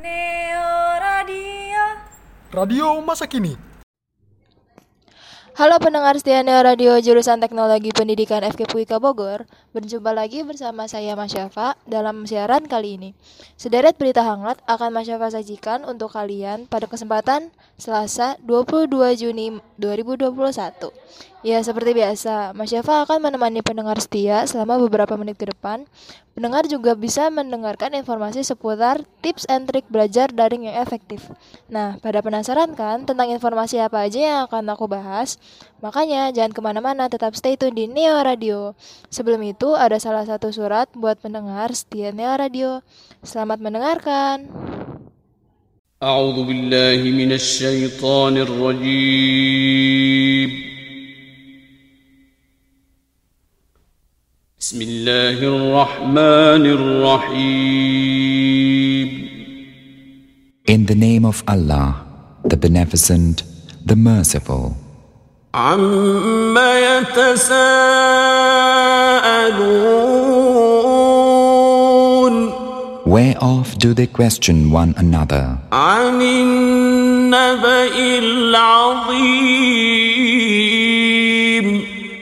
Neo Radio. Radio masa kini. Halo pendengar setia Radio jurusan Teknologi Pendidikan FKP UIK Bogor. Berjumpa lagi bersama saya Mas Syafa dalam siaran kali ini. Sederet berita hangat akan Mas Syafa sajikan untuk kalian pada kesempatan Selasa 22 Juni 2021. Ya, seperti biasa, Mas Syafa akan menemani pendengar setia selama beberapa menit ke depan. Pendengar juga bisa mendengarkan informasi seputar tips and trik belajar daring yang efektif. Nah, pada penasaran kan tentang informasi apa aja yang akan aku bahas? Makanya jangan kemana-mana, tetap stay tune di Neo Radio. Sebelum itu ada salah satu surat buat pendengar setia Neo Radio. Selamat mendengarkan. أعوذ بالله من الشيطان الرجيم بسم الله الرحمن الرحيم In the name of Allah, the Beneficent, the Merciful. عما يتساءلون Whereof do they question one another? عن النبأ العظيم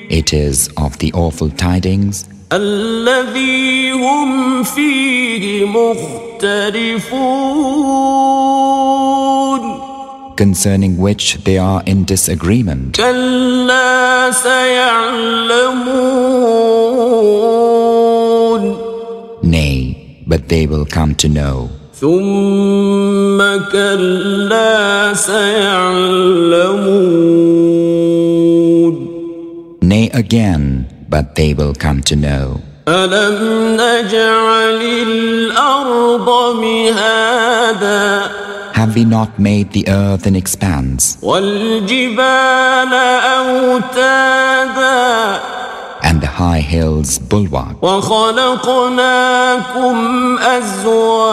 It is of the awful tidings الذي هم فيه مختلفون concerning which they are in disagreement. كلا سيعلمون Nay, but they will come to know. ثم كلا سيعلمون Nay, again, but they will come to know. ألم نجعل الأرض مهادا Have we not made the earth an expanse, والجبال أوتادا and the high hills bulwark, وخلقناكم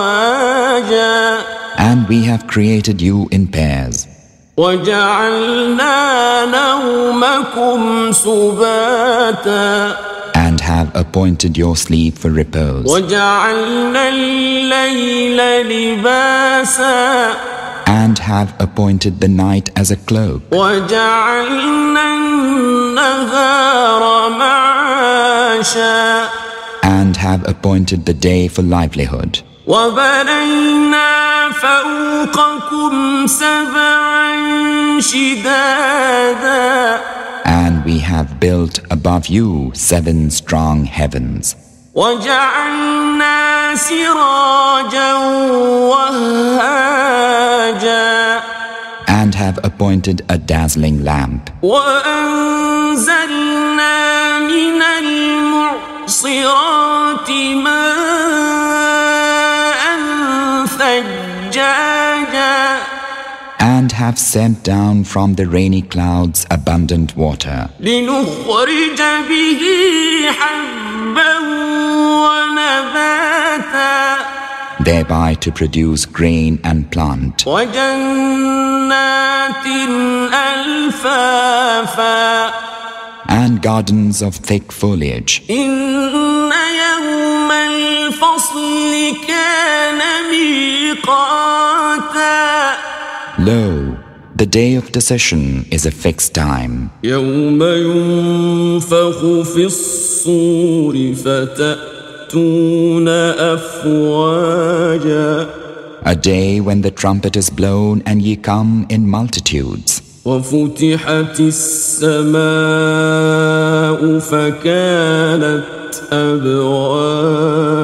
أزواجا and we have created you in pairs, وجعلنا نومكم سباتا and have appointed your sleep for repose, وجعلنا الليل لباسا and have appointed the night as a cloak, وجعلنا النهار معاشا and have appointed the day for livelihood, وبنينا فوقكم سبعا شدادا and we have built above you seven strong heavens, وجعلنا سراجا وهاجا and have appointed a dazzling lamp, وأنزلنا من المعصرات ماء have sent down from the rainy clouds abundant water, لنخرج به حبا ونباتا thereby to produce grain and plant, وجنات ألفافا and gardens of thick foliage. إن يوم الفصل كان ميقاتا Lo, the day of decision is a fixed time, يوم ينفخ في الصور فتأتون أفواجا a day when the trumpet is blown and ye come in multitudes, وفتحت السماء فكانت أبوابا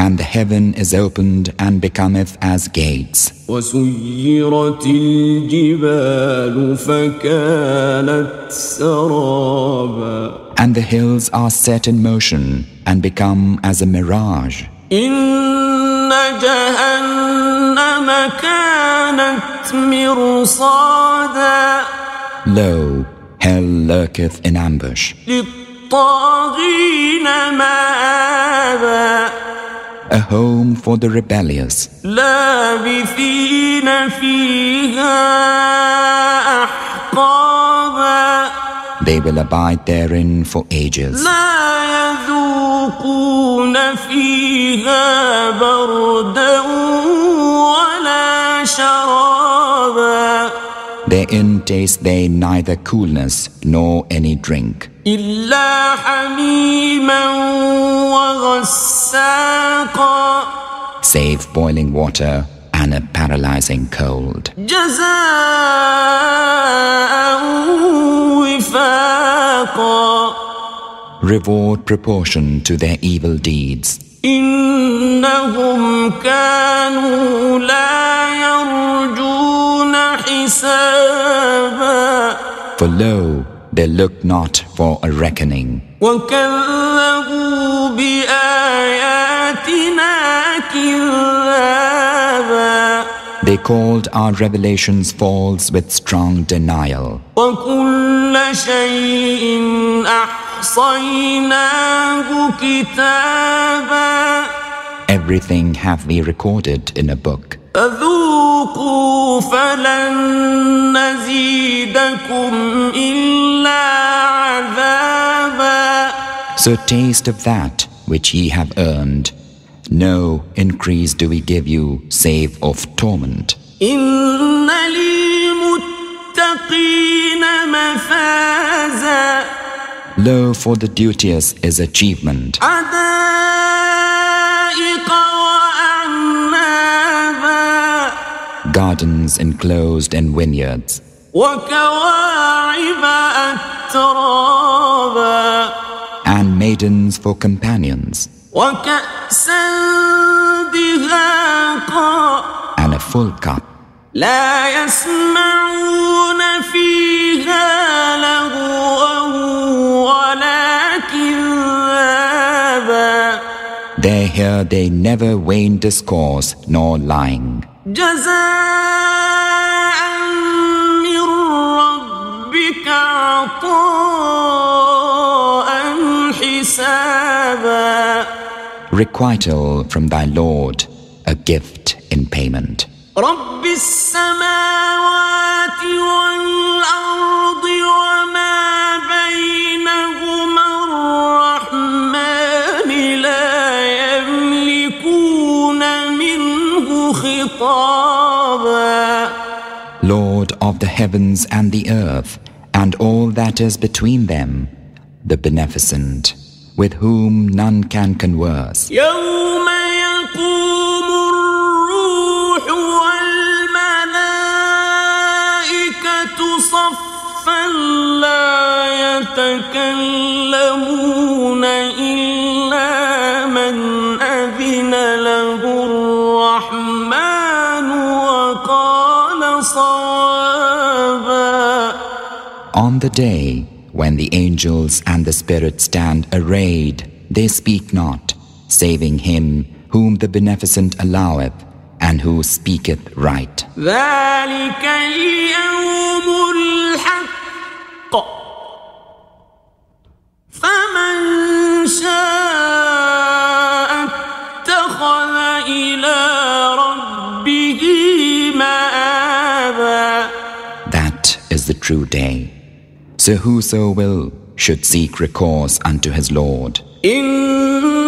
and the heaven is opened and becometh as gates, وسيرت الجبال فكانت سرابا and the hills are set in motion and become as a mirage. إن جهنم كانت مرصادا Lo, hell lurketh in ambush, للطاغين مآبا a home for the rebellious. They will abide therein for ages. Therein taste they neither coolness nor any drink. إلا حميما وغساقا save boiling water and a paralyzing cold. جزاء وفاقا Reward proportion to their evil deeds. إنهم كانوا لا يرجون حسابا For lo, they look not for a reckoning. They called our revelations false with strong denial. Everything have we recorded in a book. فذوقوا فلن نزيدكم إلا عذابا So taste of that which ye have earned. No increase do we give you save of torment. إن للمتقين مفازا Lo, for the duteous is achievement, حدائق وأعنابا gardens enclosed in vineyards, وكواعب أترابا and maidens for companions, وكأسا دهاقا and a full cup. لا يسمعون فيها لغوا There hear they never vain discourse nor lying. جزاء من ربك عطاء حسابا Requital from thy Lord, a gift in payment. رب السماوات والأرض وما بينهما Lord of the heavens and the earth, and all that is between them, the beneficent, with whom none can converse. يوم يقوم الروح والملائكة صفا لا يتكلمون إلا On the day when the angels and the spirits stand arrayed, they speak not, saving him whom the beneficent alloweth, and who speaketh right. ذلك اليوم الحق فمن شاء اتخذ إلى ربه مآبا That is the true day. So whoso will should seek recourse unto his Lord. In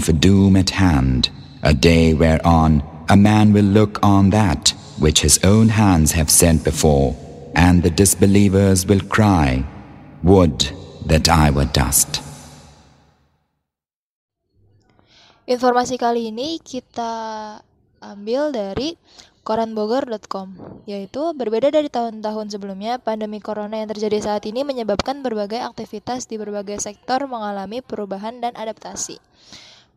of a doom at hand, a day whereon a man will look on that which his own hands have sent before, and the disbelievers will cry, Would that I were dust. Informasi kali ini kita ambil dari koranbogor.com yaitu berbeda dari tahun-tahun sebelumnya pandemi corona yang terjadi saat ini menyebabkan berbagai aktivitas di berbagai sektor mengalami perubahan dan adaptasi.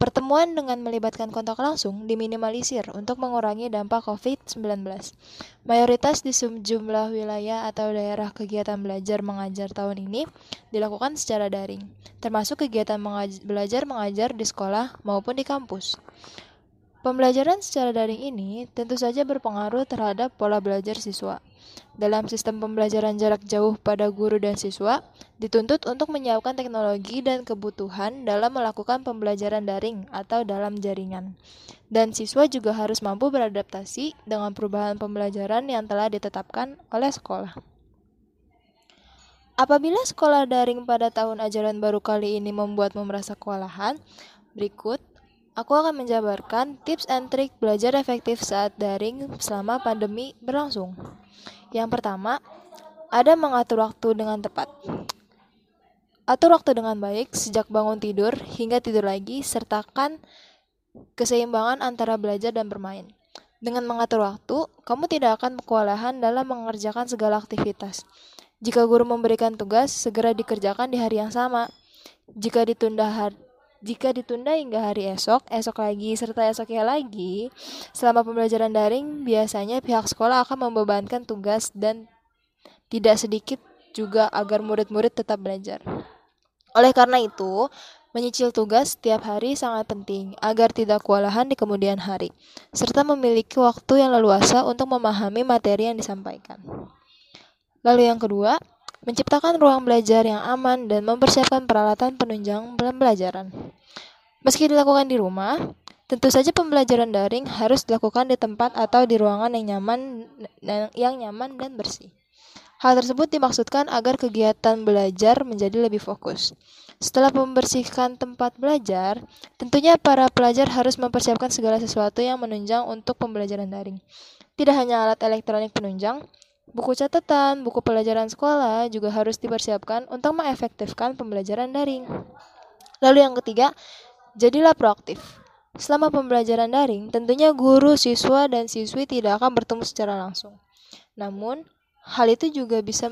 Pertemuan dengan melibatkan kontak langsung diminimalisir untuk mengurangi dampak COVID-19. Mayoritas di sejumlah wilayah atau daerah kegiatan belajar mengajar tahun ini dilakukan secara daring, termasuk kegiatan mengaj- belajar mengajar di sekolah maupun di kampus. Pembelajaran secara daring ini tentu saja berpengaruh terhadap pola belajar siswa. Dalam sistem pembelajaran jarak jauh pada guru dan siswa, dituntut untuk menyiapkan teknologi dan kebutuhan dalam melakukan pembelajaran daring atau dalam jaringan. Dan siswa juga harus mampu beradaptasi dengan perubahan pembelajaran yang telah ditetapkan oleh sekolah. Apabila sekolah daring pada tahun ajaran baru kali ini membuatmu merasa kewalahan, berikut Aku akan menjabarkan tips and trik belajar efektif saat daring selama pandemi berlangsung. Yang pertama, ada mengatur waktu dengan tepat. Atur waktu dengan baik sejak bangun tidur hingga tidur lagi, sertakan keseimbangan antara belajar dan bermain. Dengan mengatur waktu, kamu tidak akan kewalahan dalam mengerjakan segala aktivitas. Jika guru memberikan tugas, segera dikerjakan di hari yang sama. Jika ditunda jika ditunda hingga hari esok, esok lagi, serta esoknya lagi, selama pembelajaran daring, biasanya pihak sekolah akan membebankan tugas dan tidak sedikit juga agar murid-murid tetap belajar. Oleh karena itu, menyicil tugas setiap hari sangat penting agar tidak kewalahan di kemudian hari, serta memiliki waktu yang leluasa untuk memahami materi yang disampaikan. Lalu yang kedua, menciptakan ruang belajar yang aman dan mempersiapkan peralatan penunjang pembelajaran. Meski dilakukan di rumah, tentu saja pembelajaran daring harus dilakukan di tempat atau di ruangan yang nyaman yang nyaman dan bersih. Hal tersebut dimaksudkan agar kegiatan belajar menjadi lebih fokus. Setelah membersihkan tempat belajar, tentunya para pelajar harus mempersiapkan segala sesuatu yang menunjang untuk pembelajaran daring. Tidak hanya alat elektronik penunjang, Buku catatan, buku pelajaran sekolah juga harus dipersiapkan untuk mengefektifkan pembelajaran daring. Lalu yang ketiga, jadilah proaktif. Selama pembelajaran daring, tentunya guru, siswa, dan siswi tidak akan bertemu secara langsung. Namun, hal itu juga bisa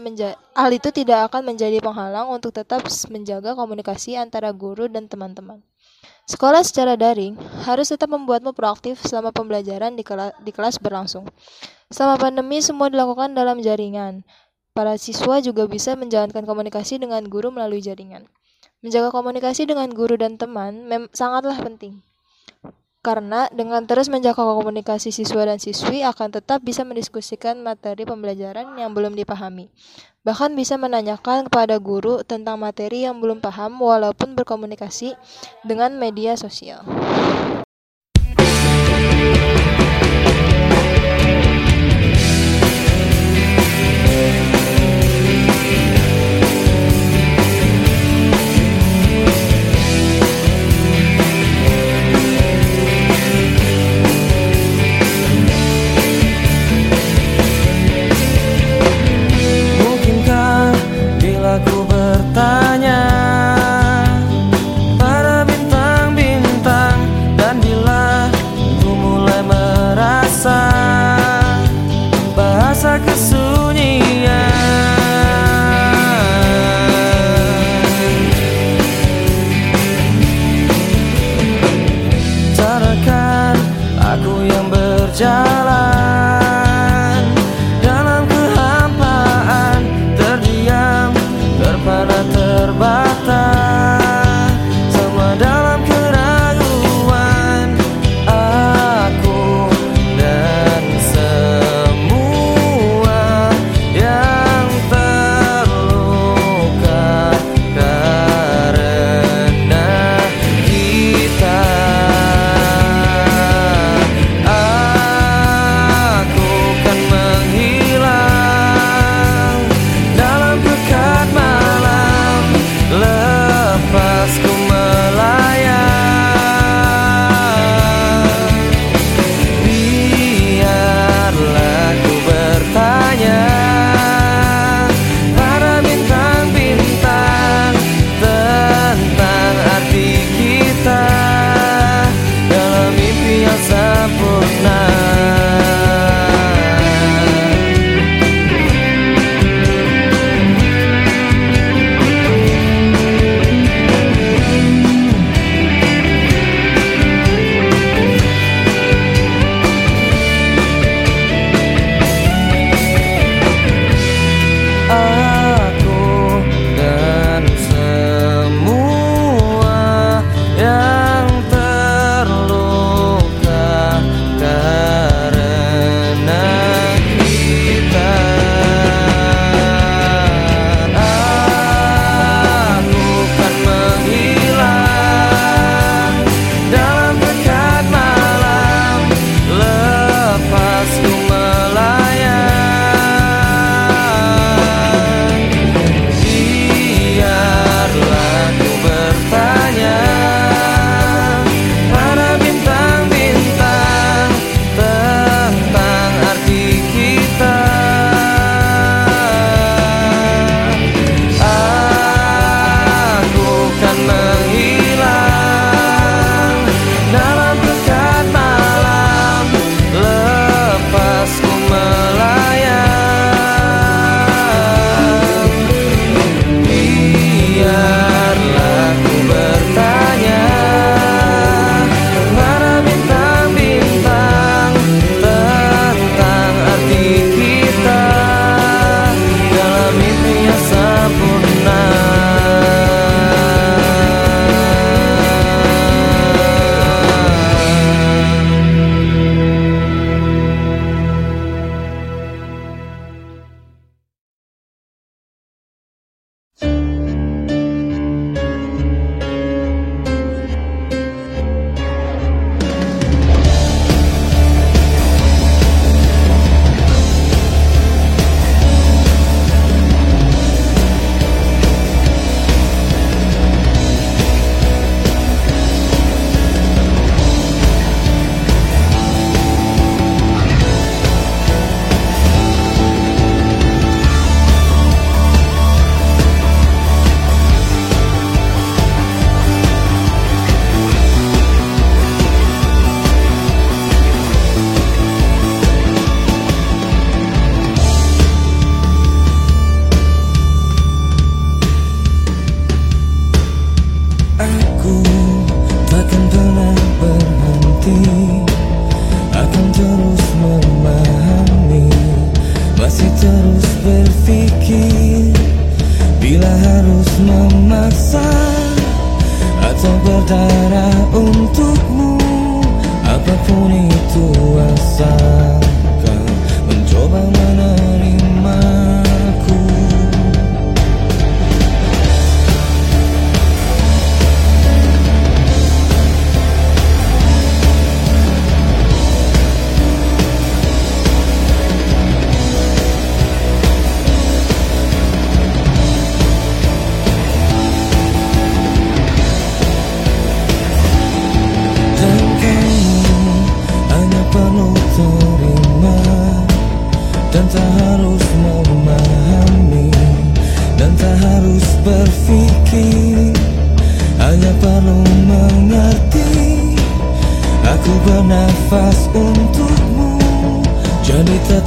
hal itu tidak akan menjadi penghalang untuk tetap menjaga komunikasi antara guru dan teman-teman. Sekolah secara daring harus tetap membuatmu proaktif selama pembelajaran di, kela di kelas berlangsung. Selama pandemi semua dilakukan dalam jaringan. Para siswa juga bisa menjalankan komunikasi dengan guru melalui jaringan. Menjaga komunikasi dengan guru dan teman sangatlah penting. Karena dengan terus menjaga komunikasi siswa dan siswi akan tetap bisa mendiskusikan materi pembelajaran yang belum dipahami. Bahkan bisa menanyakan kepada guru tentang materi yang belum paham walaupun berkomunikasi dengan media sosial.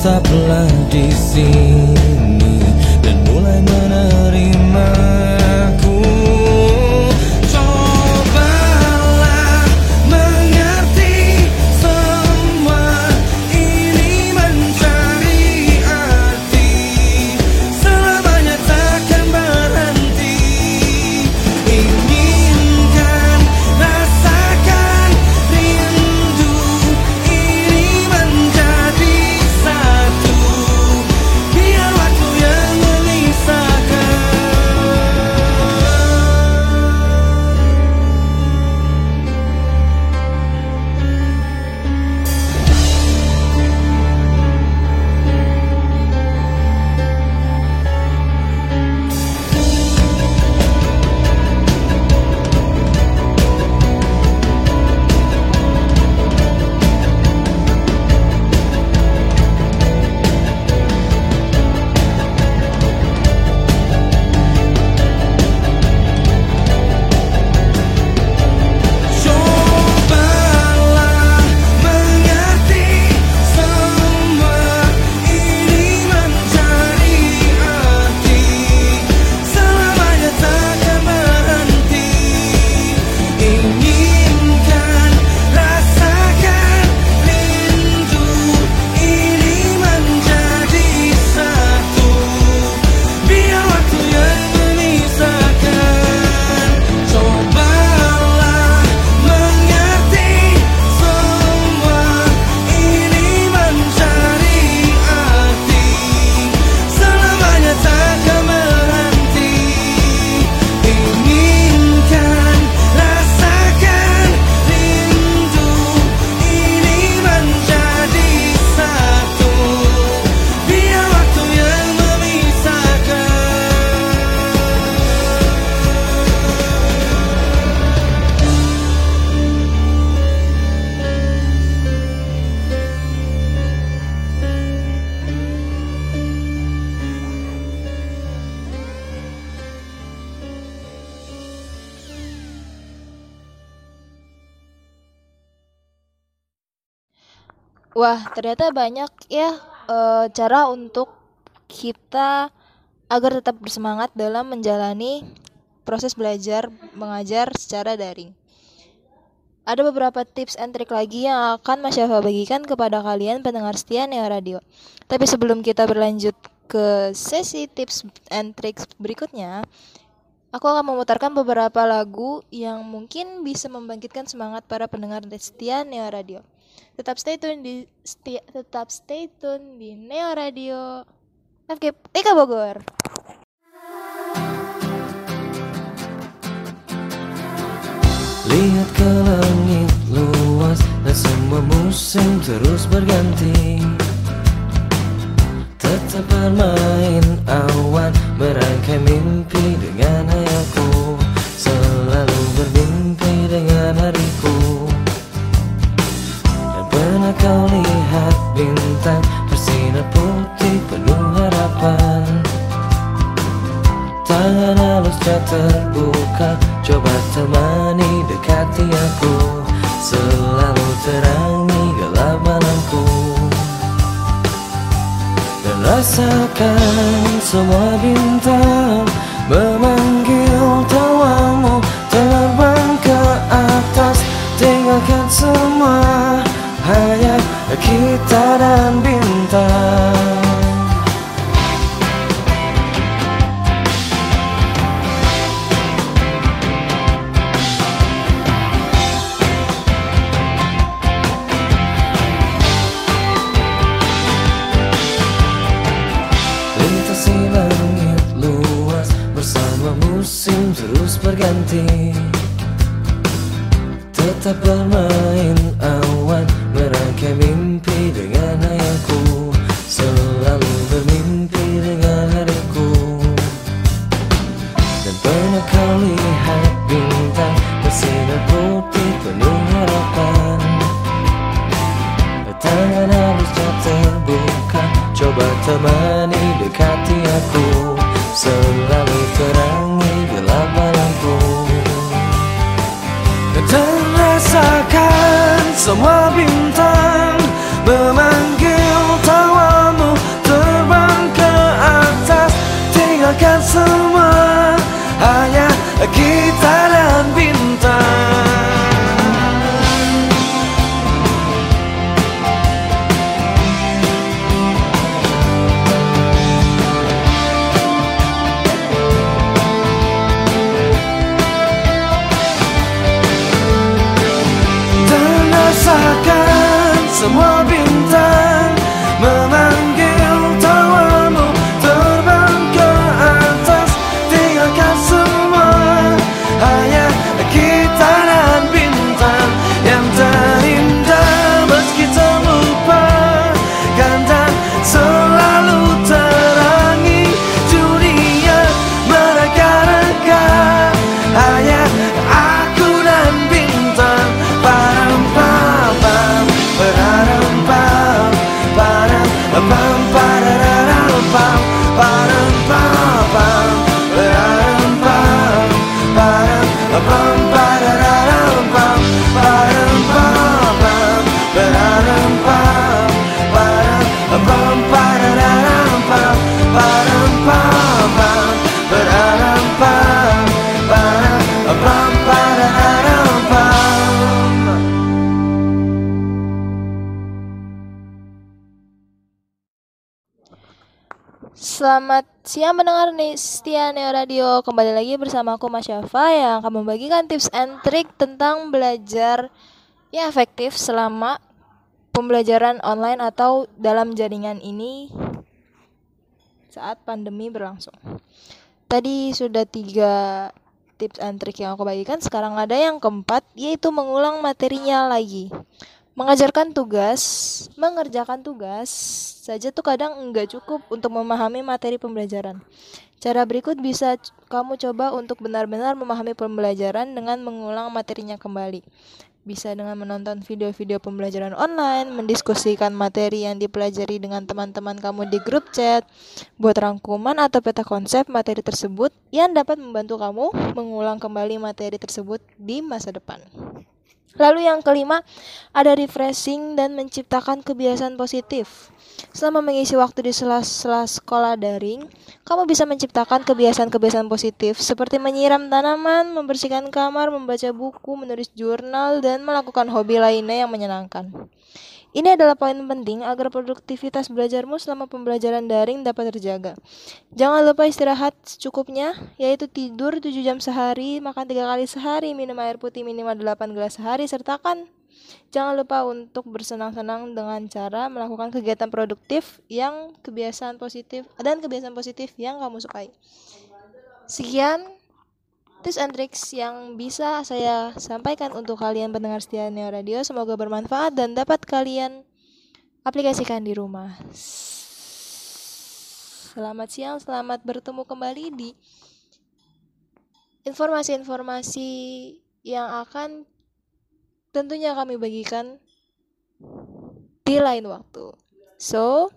stop Wah, ternyata banyak ya eh, cara untuk kita agar tetap bersemangat dalam menjalani proses belajar mengajar secara daring. Ada beberapa tips and trik lagi yang akan Mas Syafa bagikan kepada kalian pendengar setia Neo Radio. Tapi sebelum kita berlanjut ke sesi tips and tricks berikutnya, aku akan memutarkan beberapa lagu yang mungkin bisa membangkitkan semangat para pendengar setia Neo Radio. Tetap stay tune di setia- tetap stay tune di Neo Radio. FG Ika Bogor. Lihat ke langit luas dan semua musim terus berganti Tetap bermain awan Merangkai mimpi dengan hayalku Selalu bermimpi dengan hariku kau lihat bintang Bersinar putih penuh harapan? Tangan halusnya terbuka Coba temani dekati aku. Selalu terangi gelap malamku Dan rasakan semua bintang Memanggil tawamu Terbang ke atas. Tinggalkan semua kita dan bintang dengan hariku Dan pernah kau lihat bintang Bersinar putih penuh harapan. Tangan halusnya terbuka Coba temani dekati aku. Selalu terangi gelap malamku. Dan rasakan semua bintang lupakan semua Hanya kita dan bintang. Dan rasakan semua Selamat siang mendengar nih setia Neo Radio. Kembali lagi bersama aku Mas Syafa Yang akan membagikan tips and trik tentang belajar yang efektif selama pembelajaran online atau dalam jaringan ini saat pandemi berlangsung. Tadi sudah tiga tips and trik yang aku bagikan. Sekarang ada yang keempat yaitu mengulang materinya lagi Mengajarkan tugas, mengerjakan tugas saja tuh kadang enggak cukup untuk memahami materi pembelajaran. Cara berikut bisa kamu coba untuk benar-benar memahami pembelajaran dengan mengulang materinya kembali. Bisa dengan menonton video-video pembelajaran online, mendiskusikan materi yang dipelajari dengan teman-teman kamu di grup chat, buat rangkuman atau peta konsep materi tersebut yang dapat membantu kamu mengulang kembali materi tersebut di masa depan. Lalu yang kelima, ada refreshing dan menciptakan kebiasaan positif. Selama mengisi waktu di sela-sela sekolah daring, kamu bisa menciptakan kebiasaan-kebiasaan positif seperti menyiram tanaman, membersihkan kamar, membaca buku, menulis jurnal, dan melakukan hobi lainnya yang menyenangkan. Ini adalah poin penting agar produktivitas belajarmu selama pembelajaran daring dapat terjaga. Jangan lupa istirahat secukupnya, yaitu tidur 7 jam sehari, makan 3 kali sehari, minum air putih minimal 8 gelas sehari, sertakan Jangan lupa untuk bersenang-senang dengan cara melakukan kegiatan produktif yang kebiasaan positif dan kebiasaan positif yang kamu sukai. Sekian tips and tricks yang bisa saya sampaikan untuk kalian pendengar setia Neo Radio. Semoga bermanfaat dan dapat kalian aplikasikan di rumah. Selamat siang, selamat bertemu kembali di informasi-informasi yang akan tentunya kami bagikan di lain waktu. So,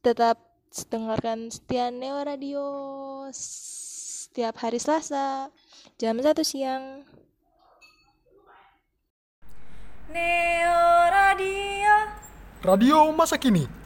tetap dengarkan setia Neo Radio setiap hari Selasa jam 1 siang. Neo Radio Radio masa kini.